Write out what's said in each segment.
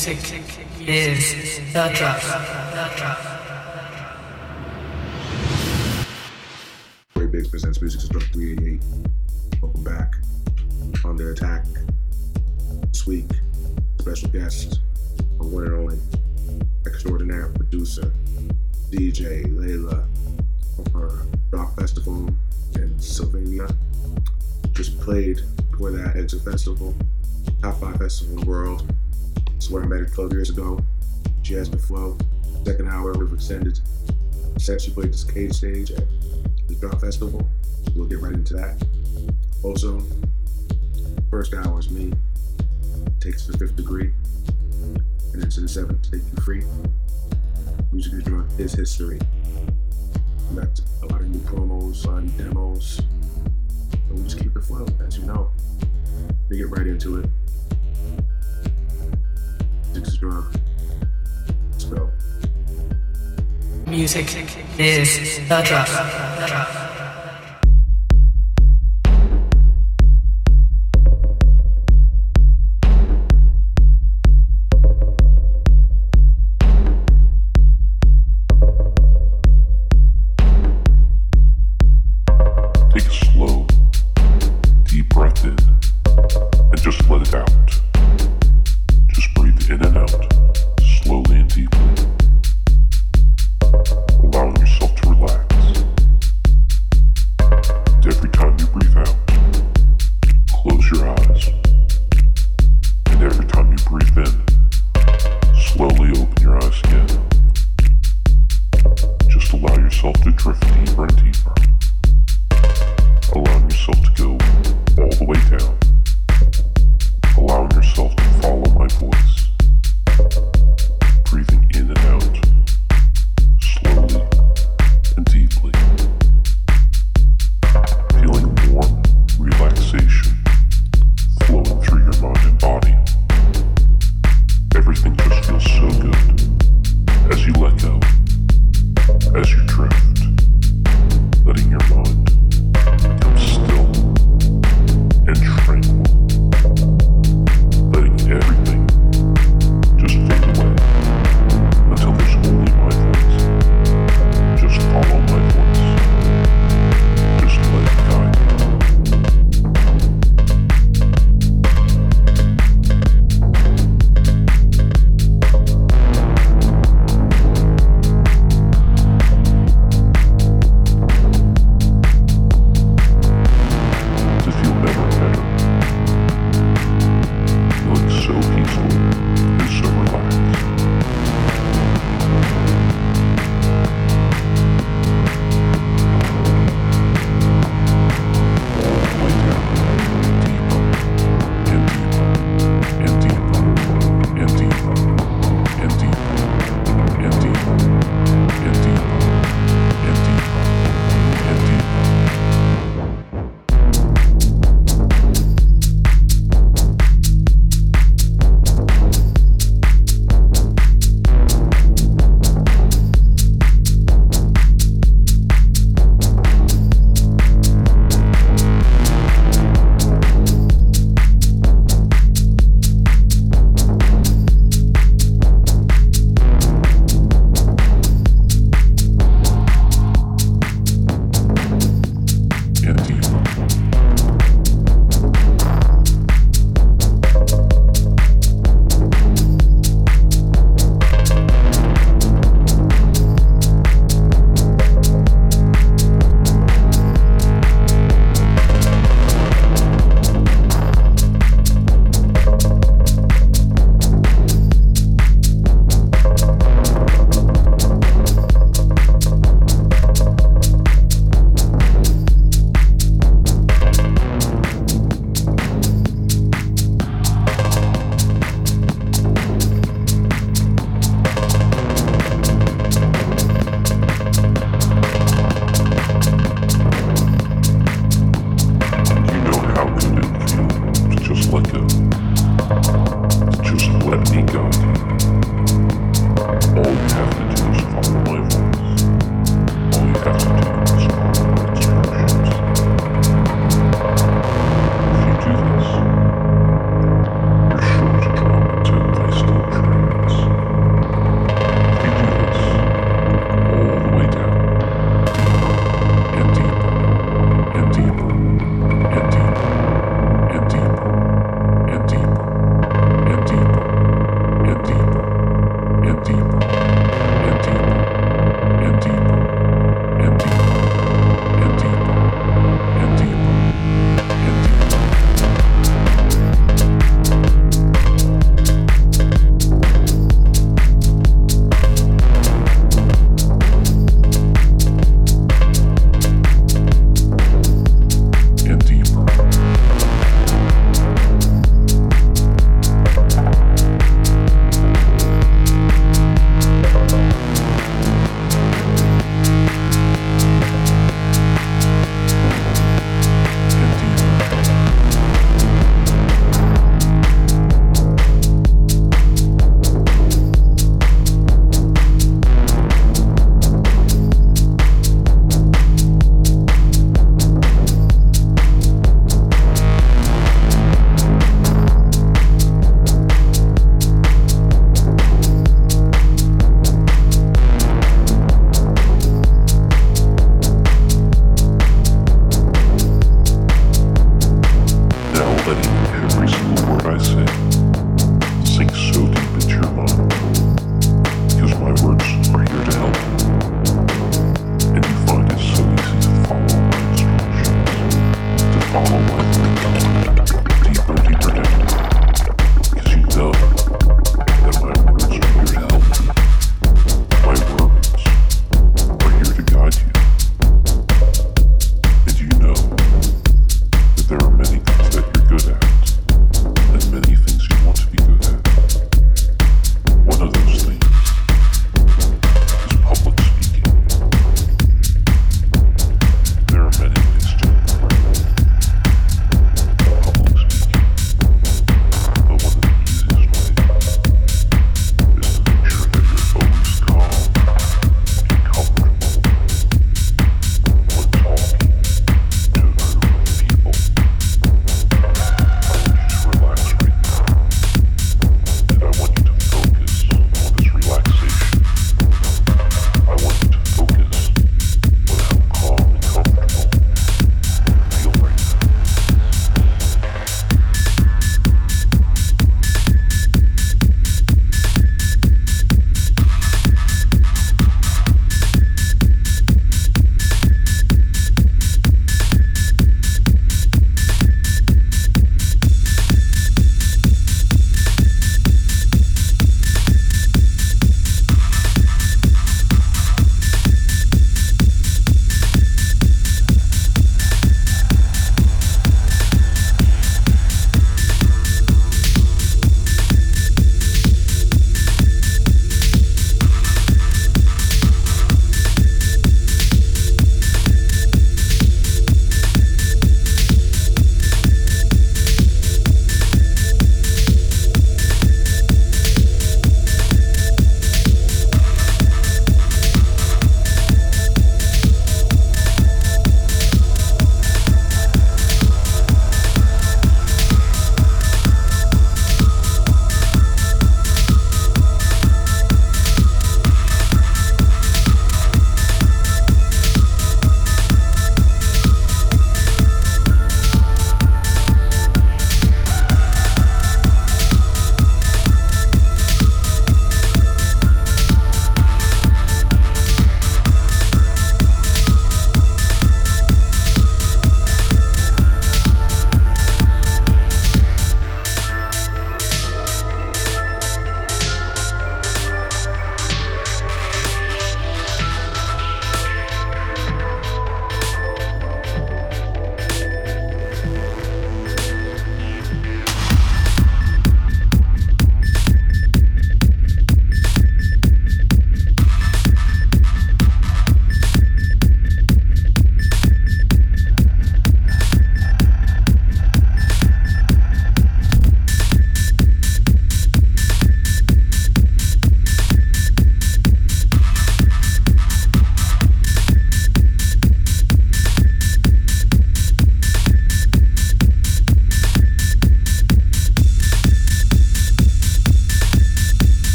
Music is the drop. Ray Biggs presents Music Struck 388. Welcome back. On the attack. This week, special guest, a one and only extraordinary producer, DJ Laylae her Drop Festival in Slovenia. Just played before that Exit Festival, top five festival in the world. It's where I met her 12 years ago. The flow. Second hour, we've extended. Set she played this cage stage at the Drop Festival. We'll get right into that. Also, first hour is me. Takes the fifth degree. And into the seventh, take you free. Music is drunk is history. Got a lot of new promos, a lot of new demos. And we just keep it flow, as you know. We get right into it. Music is. The drop.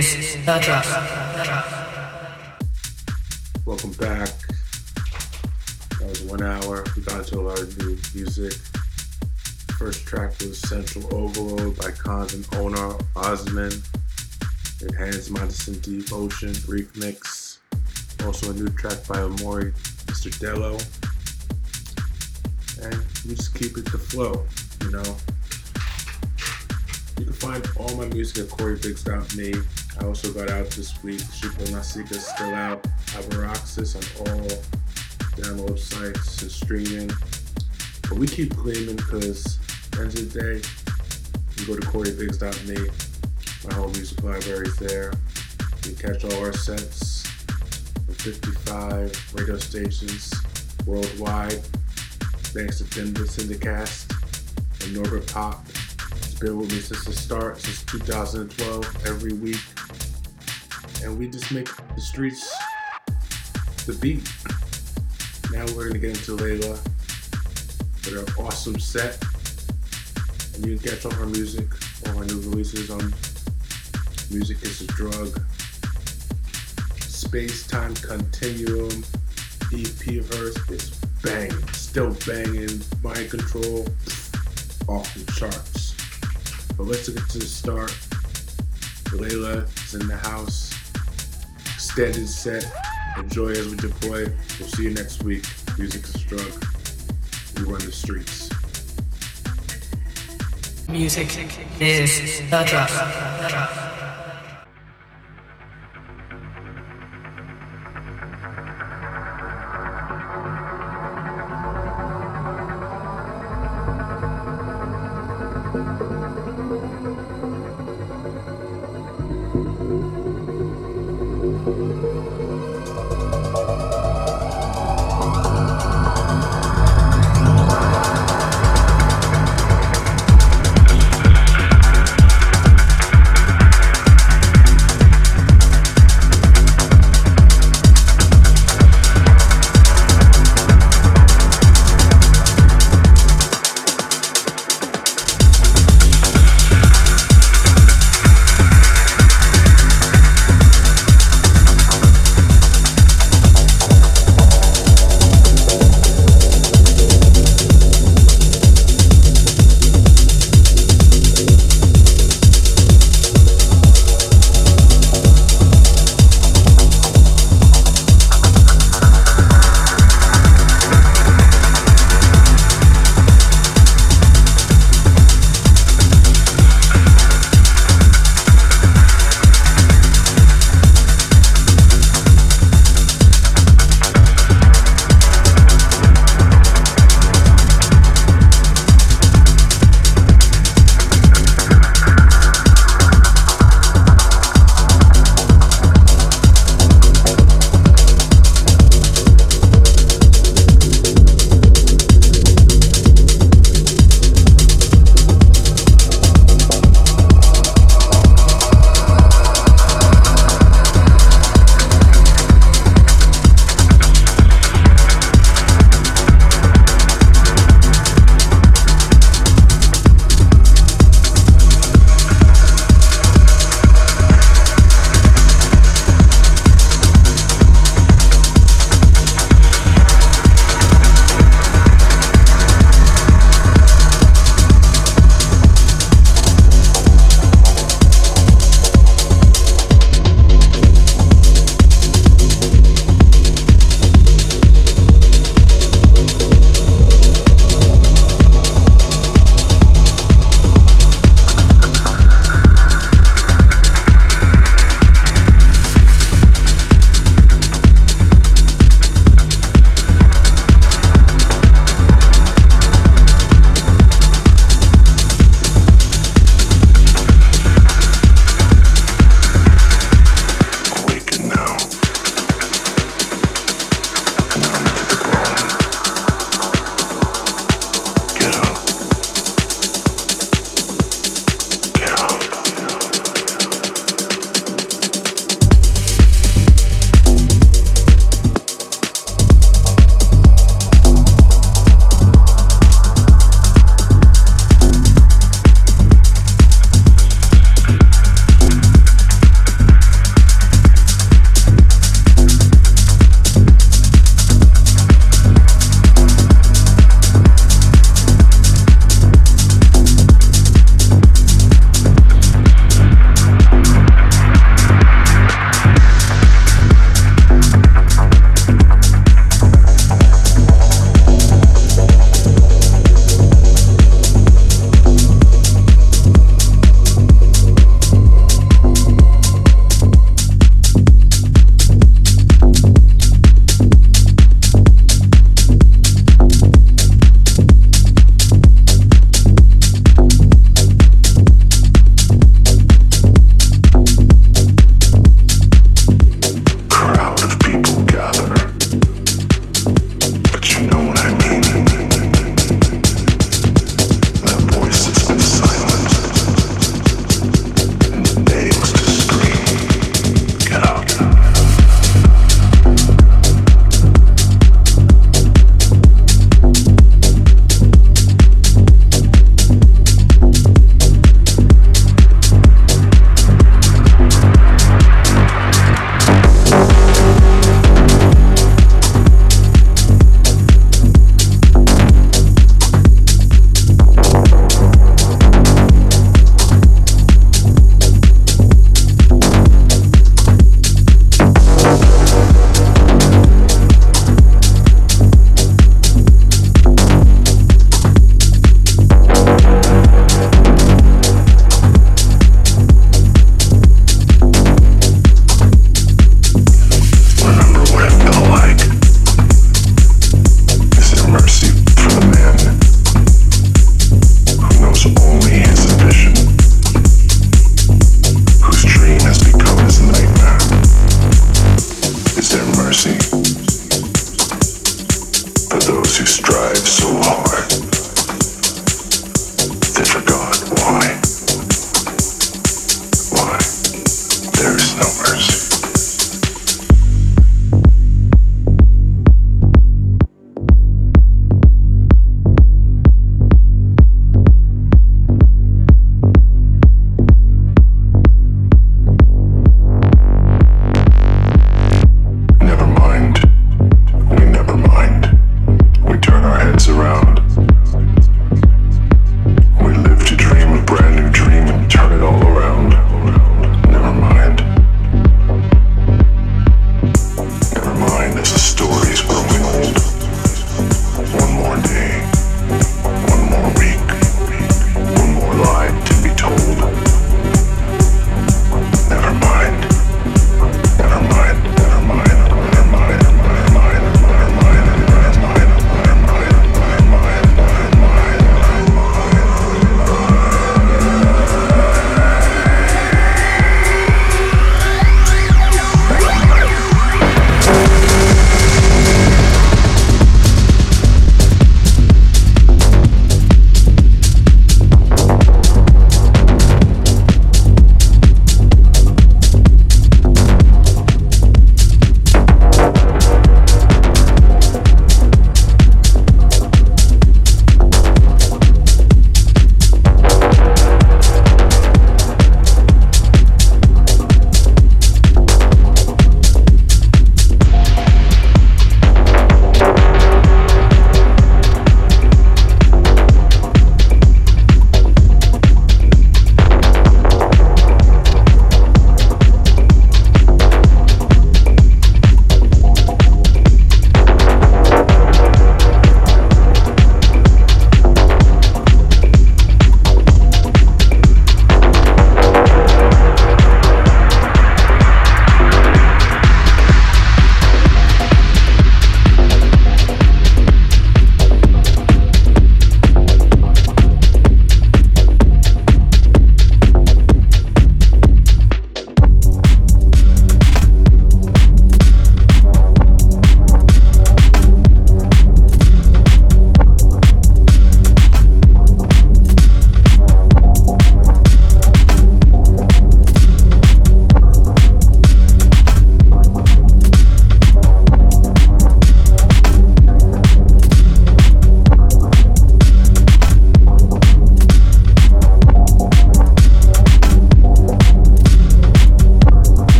Is the drug. Welcome back. That was one hour. We got into a lot of new music. First track was Sensual Overload by Khainz and Onur Ozman. It Hannes Matthiessen Deep Ocean remix. Also a new track by Aomori Mr. Dello. And we just keep it the flow, you know. You can find all my music at CoreyBiggs.me. I also got out this week. Shuko Nasika still out. Avaroxis on all download sites and streaming. But we keep gleaming because end of the day, you go to CoreyBiggs.me. My whole music library is there. You catch all our sets from 55 radio stations worldwide. Thanks to Tim Syndicast and Norbert Pop. Been with me since the start, since 2012, every week. And we just make the streets the beat. Now we're gonna get into Laylae with her awesome set. And you can catch all her music, all her new releases on Music is a Drug, Space Time Continuum, EP of hers is bang, still banging, mind control, off the charts. But let's get to the start. Laylae is in the house, extended set. Enjoy as we deploy. We'll see you next week. Music is drug. We run the streets. Music is the drug.